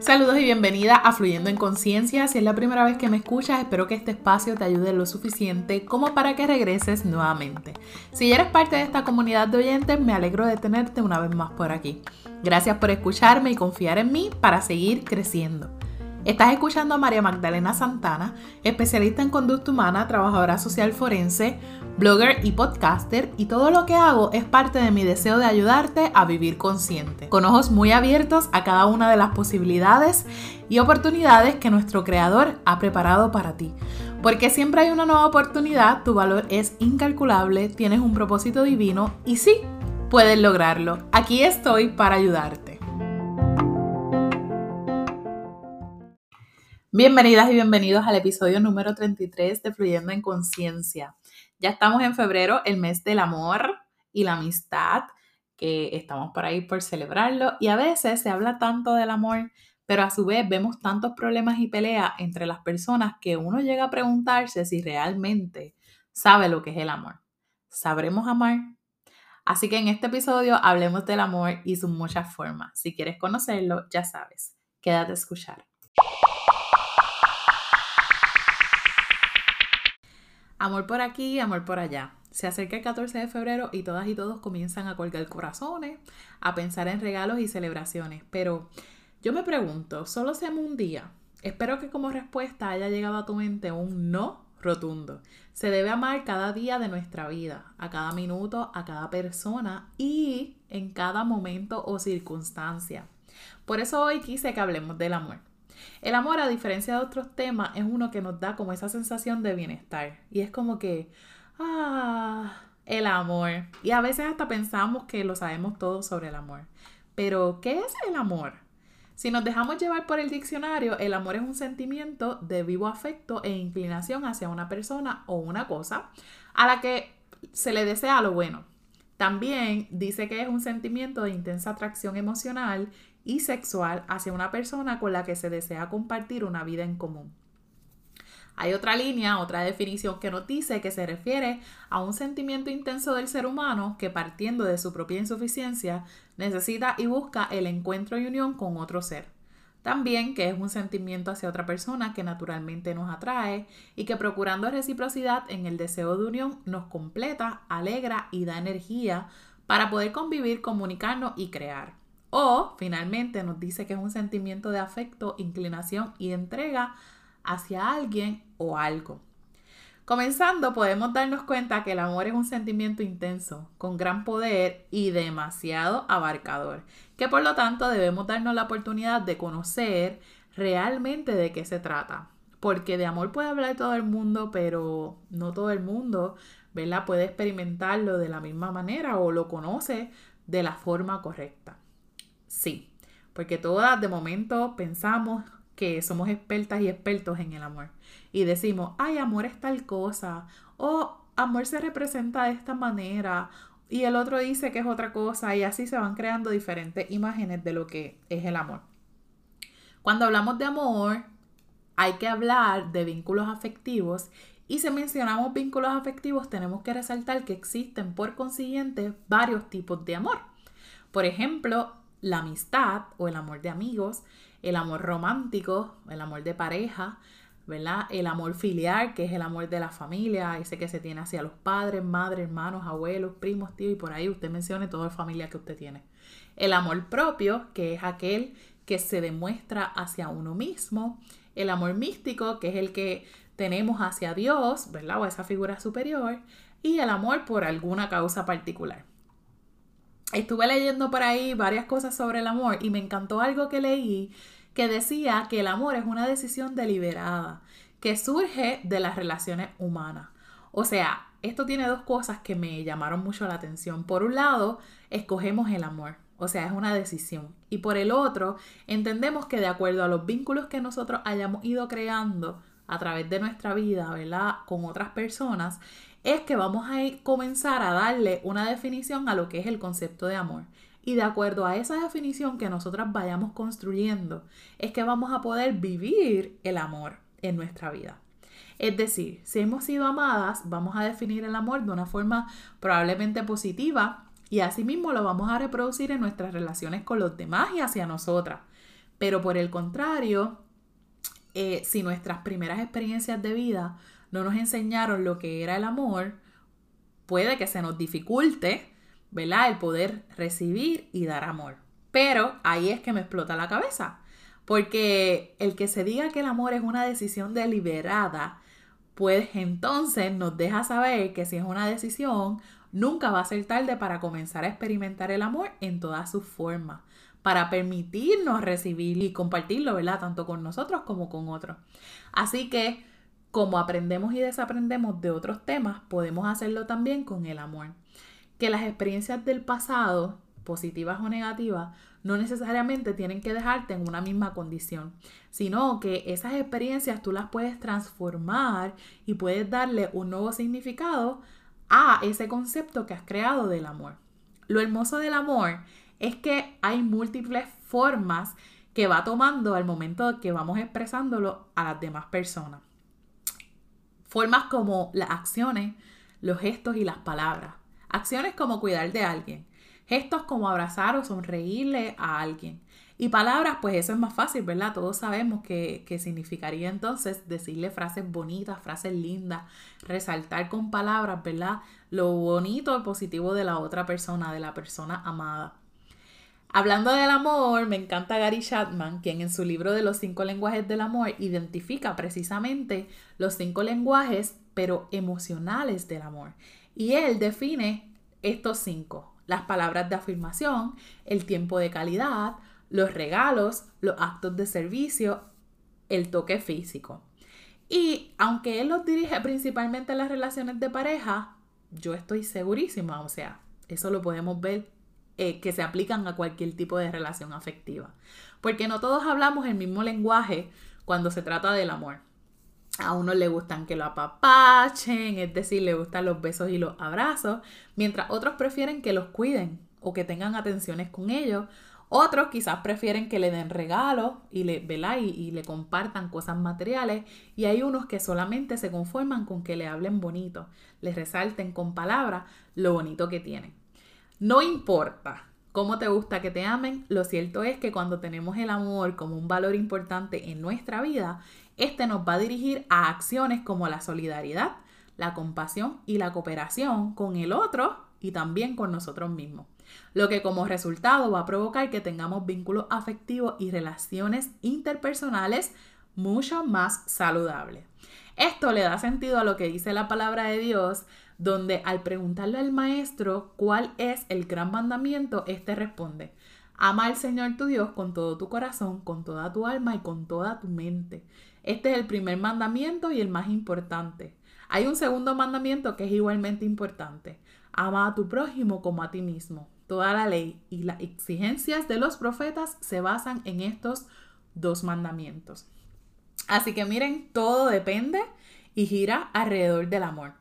Saludos y bienvenida a Fluyendo en Conciencia. Si es la primera vez que me escuchas, espero que este espacio te ayude lo suficiente como para que regreses nuevamente. Si eres parte de esta comunidad de oyentes, me alegro de tenerte una vez más por aquí. Gracias por escucharme y confiar en mí para seguir creciendo. Estás escuchando a María Magdalena Santana, especialista en conducta humana, trabajadora social forense, blogger y podcaster, y todo lo que hago es parte de mi deseo de ayudarte a vivir consciente, con ojos muy abiertos a cada una de las posibilidades y oportunidades que nuestro Creador ha preparado para ti. Porque siempre hay una nueva oportunidad, tu valor es incalculable, tienes un propósito divino y sí, puedes lograrlo. Aquí estoy para ayudarte. Bienvenidas y bienvenidos al episodio número 33 de Fluyendo en Conciencia. Ya estamos en febrero, el mes del amor y la amistad, que estamos por ahí por celebrarlo. Y a veces se habla tanto del amor, pero a su vez vemos tantos problemas y peleas entre las personas que uno llega a preguntarse si realmente sabe lo que es el amor. ¿Sabremos amar? Así que en este episodio hablemos del amor y sus muchas formas. Si quieres conocerlo, ya sabes, quédate a escuchar. Amor por aquí, amor por allá. Se acerca el 14 de febrero y todas y todos comienzan a colgar corazones, a pensar en regalos y celebraciones. Pero yo me pregunto, ¿solo seamos un día? Espero que como respuesta haya llegado a tu mente un no rotundo. Se debe amar cada día de nuestra vida, a cada minuto, a cada persona y en cada momento o circunstancia. Por eso hoy quise que hablemos del amor. El amor, a diferencia de otros temas, es uno que nos da como esa sensación de bienestar. Y es como que, ah, el amor. Y a veces hasta pensamos que lo sabemos todo sobre el amor. Pero, ¿qué es el amor? Si nos dejamos llevar por el diccionario, el amor es un sentimiento de vivo afecto e inclinación hacia una persona o una cosa a la que se le desea lo bueno. También dice que es un sentimiento de intensa atracción emocional y sexual hacia una persona con la que se desea compartir una vida en común. Hay otra línea, otra definición que nos dice que se refiere a un sentimiento intenso del ser humano que partiendo de su propia insuficiencia necesita y busca el encuentro y unión con otro ser. También que es un sentimiento hacia otra persona que naturalmente nos atrae y que procurando reciprocidad en el deseo de unión nos completa, alegra y da energía para poder convivir, comunicarnos y crear. O finalmente nos dice que es un sentimiento de afecto, inclinación y entrega hacia alguien o algo. Comenzando, podemos darnos cuenta que el amor es un sentimiento intenso, con gran poder y demasiado abarcador, que por lo tanto debemos darnos la oportunidad de conocer realmente de qué se trata. Porque de amor puede hablar todo el mundo, pero no todo el mundo, ¿verdad? Puede experimentarlo de la misma manera o lo conoce de la forma correcta. Sí, porque todas de momento pensamos que somos expertas y expertos en el amor y decimos, ay, amor es tal cosa, o amor se representa de esta manera, y el otro dice que es otra cosa, y así se van creando diferentes imágenes de lo que es el amor. Cuando hablamos de amor, hay que hablar de vínculos afectivos y si mencionamos vínculos afectivos tenemos que resaltar que existen por consiguiente varios tipos de amor. Por ejemplo, la amistad o el amor de amigos, el amor romántico, el amor de pareja, ¿verdad? El amor filial, que es el amor de la familia, ese que se tiene hacia los padres, madres, hermanos, abuelos, primos, tíos, y por ahí usted mencione toda la familia que usted tiene. El amor propio, que es aquel que se demuestra hacia uno mismo. El amor místico, que es el que tenemos hacia Dios, ¿verdad? O esa figura superior. Y el amor por alguna causa particular estuve leyendo por ahí varias cosas sobre el amor y me encantó algo que leí que decía que el amor es una decisión deliberada que surge de las relaciones humanas. O sea, esto tiene dos cosas que me llamaron mucho la atención. Por un lado, escogemos el amor, o sea, es una decisión. Y por el otro, entendemos que de acuerdo a los vínculos que nosotros hayamos ido creando a través de nuestra vida, ¿verdad? Con otras personas, es que vamos a comenzar a darle una definición a lo que es el concepto de amor. Y de acuerdo a esa definición que nosotras vayamos construyendo, es que vamos a poder vivir el amor en nuestra vida. Es decir, si hemos sido amadas, vamos a definir el amor de una forma probablemente positiva, Y asimismo lo vamos a reproducir en nuestras relaciones con los demás y hacia nosotras. Pero por el contrario, eh, si nuestras primeras experiencias de vida no nos enseñaron lo que era el amor, puede que se nos dificulte, ¿verdad? El poder recibir y dar amor. Pero ahí es que me explota la cabeza. Porque el que se diga que el amor es una decisión deliberada, pues entonces nos deja saber que si es una decisión, nunca va a ser tarde para comenzar a experimentar el amor en todas sus formas, para permitirnos recibir y compartirlo, ¿verdad? Tanto con nosotros como con otros. Así que, como aprendemos y desaprendemos de otros temas, podemos hacerlo también con el amor. Que las experiencias del pasado, positivas o negativas, no necesariamente tienen que dejarte en una misma condición, sino que esas experiencias tú las puedes transformar y puedes darle un nuevo significado a ese concepto que has creado del amor. Lo hermoso del amor es que hay múltiples formas que va tomando al momento que vamos expresándolo a las demás personas. Formas como las acciones, los gestos y las palabras. Acciones como cuidar de alguien. Gestos como abrazar o sonreírle a alguien. Y palabras, pues eso es más fácil, ¿verdad? Todos sabemos que, significaría entonces decirle frases bonitas, frases lindas, resaltar con palabras, ¿verdad? Lo bonito y positivo de la otra persona, de la persona amada. Hablando del amor, me encanta Gary Chapman, quien en su libro de los cinco lenguajes del amor identifica precisamente los cinco lenguajes, pero emocionales del amor. Y él define estos cinco, las palabras de afirmación, el tiempo de calidad, los regalos, los actos de servicio, el toque físico. Y aunque él los dirige principalmente en las relaciones de pareja, yo estoy segurísima, o sea, eso lo podemos ver eh, que se aplican a cualquier tipo de relación afectiva. Porque no todos hablamos el mismo lenguaje cuando se trata del amor. A unos le gustan que lo apapachen, es decir, le gustan los besos y los abrazos, mientras otros prefieren que los cuiden o que tengan atenciones con ellos, otros quizás prefieren que le den regalos y le, Y, y, le compartan cosas materiales. Y hay unos que solamente se conforman con que le hablen bonito, les resalten con palabras lo bonito que tienen. No importa cómo te gusta que te amen, lo cierto es que cuando tenemos el amor como un valor importante en nuestra vida, este nos va a dirigir a acciones como la solidaridad, la compasión y la cooperación con el otro y también con nosotros mismos lo que como resultado va a provocar que tengamos vínculos afectivos y relaciones interpersonales mucho más saludables. Esto le da sentido a lo que dice la palabra de Dios, donde al preguntarle al maestro cuál es el gran mandamiento, éste responde, ama al Señor tu Dios con todo tu corazón, con toda tu alma y con toda tu mente. Este es el primer mandamiento y el más importante. Hay un segundo mandamiento que es igualmente importante. Ama a tu prójimo como a ti mismo. Toda la ley y las exigencias de los profetas se basan en estos dos mandamientos. Así que miren, todo depende y gira alrededor del amor.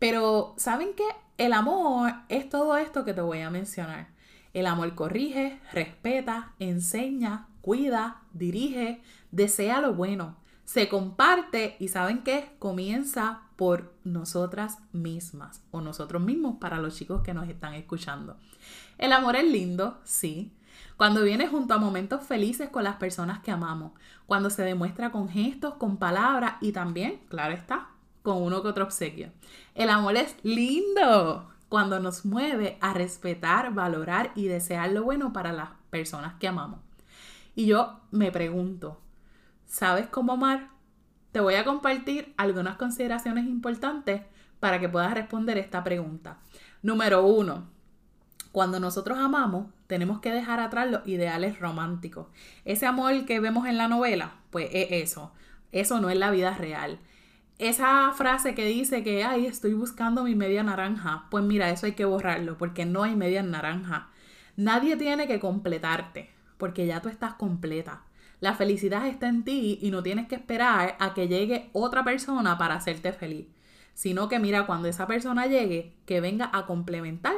Pero, ¿saben qué? El amor es todo esto que te voy a mencionar. El amor corrige, respeta, enseña, cuida, dirige, desea lo bueno, se comparte y ¿saben qué? Comienza por nosotras mismas o nosotros mismos para los chicos que nos están escuchando. El amor es lindo, sí. Cuando viene junto a momentos felices con las personas que amamos, cuando se demuestra con gestos, con palabras y también, claro está, con uno que otro obsequio. El amor es lindo cuando nos mueve a respetar, valorar y desear lo bueno para las personas que amamos. Y yo me pregunto, ¿sabes cómo amar? Te voy a compartir algunas consideraciones importantes para que puedas responder esta pregunta. Número uno, cuando nosotros amamos, tenemos que dejar atrás los ideales románticos. Ese amor que vemos en la novela, pues es eso. Eso no es la vida real. Esa frase que dice que, ay, estoy buscando mi media naranja, pues mira, eso hay que borrarlo porque no hay media naranja. Nadie tiene que completarte porque ya tú estás completa. La felicidad está en ti y no tienes que esperar a que llegue otra persona para hacerte feliz, sino que mira, cuando esa persona llegue, que venga a complementar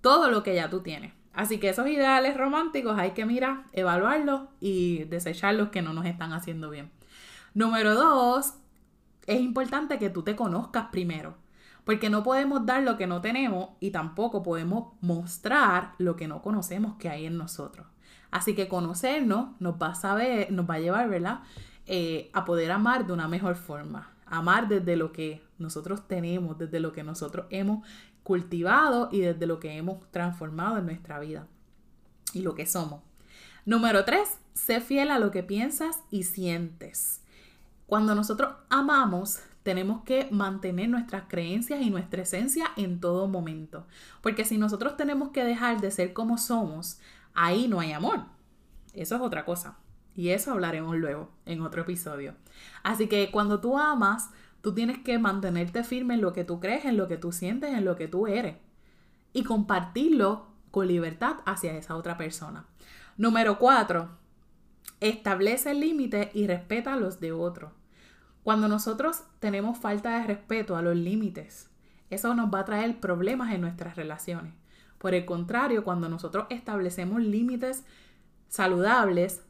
todo lo que ya tú tienes. Así que esos ideales románticos hay que mirar, evaluarlos y desechar los que no nos están haciendo bien. Número dos, es importante que tú te conozcas primero. Porque no podemos dar lo que no tenemos y tampoco podemos mostrar lo que no conocemos que hay en nosotros. Así que conocernos nos va a saber, nos va a llevar, ¿verdad? Eh, a poder amar de una mejor forma. Amar desde lo que nosotros tenemos, desde lo que nosotros hemos cultivado y desde lo que hemos transformado en nuestra vida y lo que somos. Número tres, sé fiel a lo que piensas y sientes. Cuando nosotros amamos, tenemos que mantener nuestras creencias y nuestra esencia en todo momento. Porque si nosotros tenemos que dejar de ser como somos, ahí no hay amor. Eso es otra cosa. Y eso hablaremos luego en otro episodio. Así que cuando tú amas, tú tienes que mantenerte firme en lo que tú crees, en lo que tú sientes, en lo que tú eres. Y compartirlo con libertad hacia esa otra persona. Número cuatro, establece límites y respeta los de otro. Cuando nosotros tenemos falta de respeto a los límites, eso nos va a traer problemas en nuestras relaciones. Por el contrario, cuando nosotros establecemos límites saludables,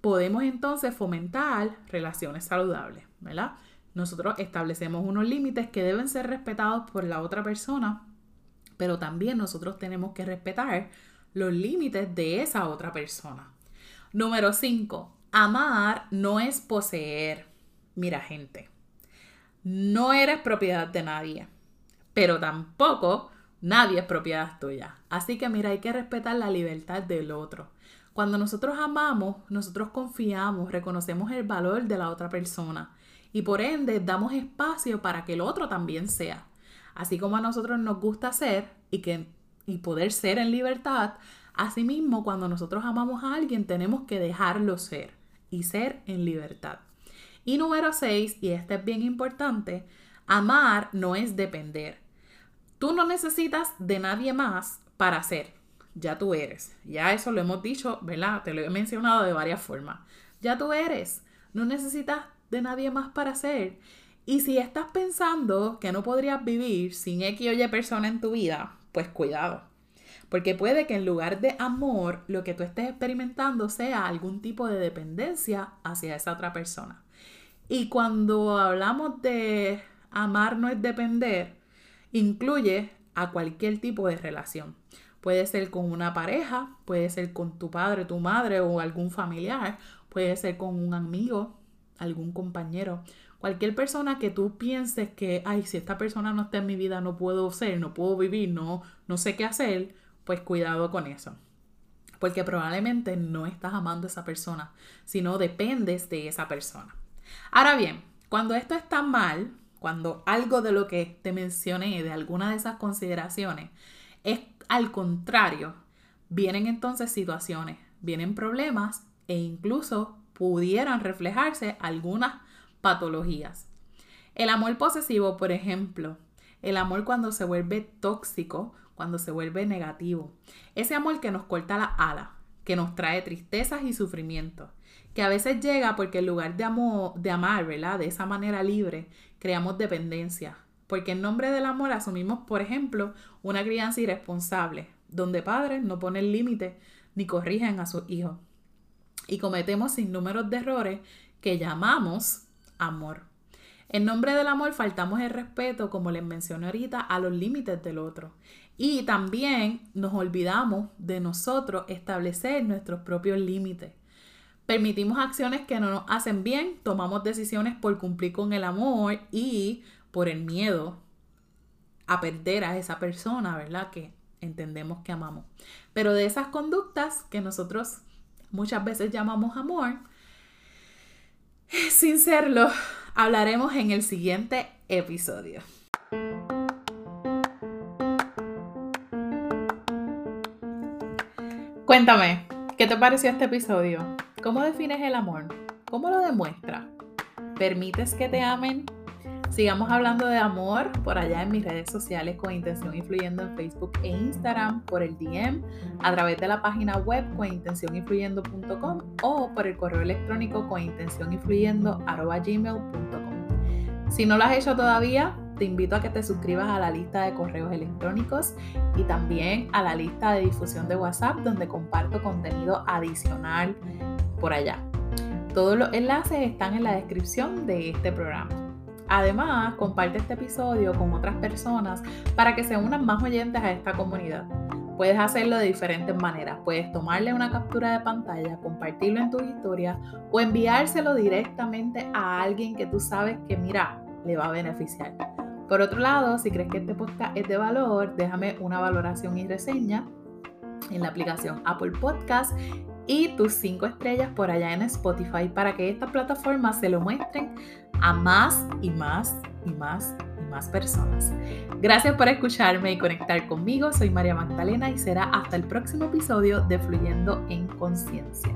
podemos entonces fomentar relaciones saludables, ¿verdad? Nosotros establecemos unos límites que deben ser respetados por la otra persona, pero también nosotros tenemos que respetar los límites de esa otra persona. Número 5. Amar no es poseer. Mira gente, no eres propiedad de nadie, pero tampoco nadie es propiedad tuya. Así que mira, hay que respetar la libertad del otro. Cuando nosotros amamos, nosotros confiamos, reconocemos el valor de la otra persona y por ende damos espacio para que el otro también sea. Así como a nosotros nos gusta ser y, que, y poder ser en libertad, asimismo cuando nosotros amamos a alguien tenemos que dejarlo ser y ser en libertad. Y número 6, y este es bien importante, amar no es depender. Tú no necesitas de nadie más para ser ya tú eres. Ya eso lo hemos dicho, ¿verdad? Te lo he mencionado de varias formas. Ya tú eres. No necesitas de nadie más para ser. Y si estás pensando que no podrías vivir sin X o Y persona en tu vida, pues cuidado. Porque puede que en lugar de amor, lo que tú estés experimentando sea algún tipo de dependencia hacia esa otra persona. Y cuando hablamos de amar no es depender, incluye a cualquier tipo de relación. Puede ser con una pareja, puede ser con tu padre, tu madre o algún familiar, puede ser con un amigo, algún compañero, cualquier persona que tú pienses que, ay, si esta persona no está en mi vida no puedo ser, no puedo vivir, no, no sé qué hacer, pues cuidado con eso. Porque probablemente no estás amando a esa persona, sino dependes de esa persona. Ahora bien, cuando esto está mal, cuando algo de lo que te mencioné, de alguna de esas consideraciones, es al contrario, vienen entonces situaciones, vienen problemas e incluso pudieran reflejarse algunas patologías. El amor posesivo, por ejemplo, el amor cuando se vuelve tóxico, cuando se vuelve negativo, ese amor que nos corta la ala, que nos trae tristezas y sufrimiento, que a veces llega porque en lugar de, amor, de amar, ¿verdad? De esa manera libre, creamos dependencia, porque en nombre del amor asumimos, por ejemplo, una crianza irresponsable, donde padres no ponen límites ni corrigen a sus hijos. Y cometemos sin números de errores que llamamos amor. En nombre del amor faltamos el respeto, como les mencioné ahorita, a los límites del otro. Y también nos olvidamos de nosotros establecer nuestros propios límites. Permitimos acciones que no nos hacen bien, tomamos decisiones por cumplir con el amor y por el miedo a perder a esa persona, ¿verdad? Que entendemos que amamos. Pero de esas conductas que nosotros muchas veces llamamos amor, sin serlo, hablaremos en el siguiente episodio. Cuéntame, ¿qué te pareció este episodio? ¿Cómo defines el amor? ¿Cómo lo demuestras? ¿Permites que te amen? Sigamos hablando de amor por allá en mis redes sociales con Intención Influyendo en Facebook e Instagram, por el DM, a través de la página web cointencioninfluyendo.com o por el correo electrónico cointencioninfluyendo.gmail.com. Si no lo has hecho todavía, te invito a que te suscribas a la lista de correos electrónicos y también a la lista de difusión de WhatsApp donde comparto contenido adicional por allá. Todos los enlaces están en la descripción de este programa. Además, comparte este episodio con otras personas para que se unan más oyentes a esta comunidad. Puedes hacerlo de diferentes maneras. Puedes tomarle una captura de pantalla, compartirlo en tu historia o enviárselo directamente a alguien que tú sabes que, mira, le va a beneficiar. Por otro lado, si crees que este podcast es de valor, déjame una valoración y reseña en la aplicación Apple Podcast y tus cinco estrellas por allá en Spotify para que esta plataforma se lo muestren a más y más y más y más personas. Gracias por escucharme y conectar conmigo. Soy María Magdalena y será hasta el próximo episodio de Fluyendo en Conciencia.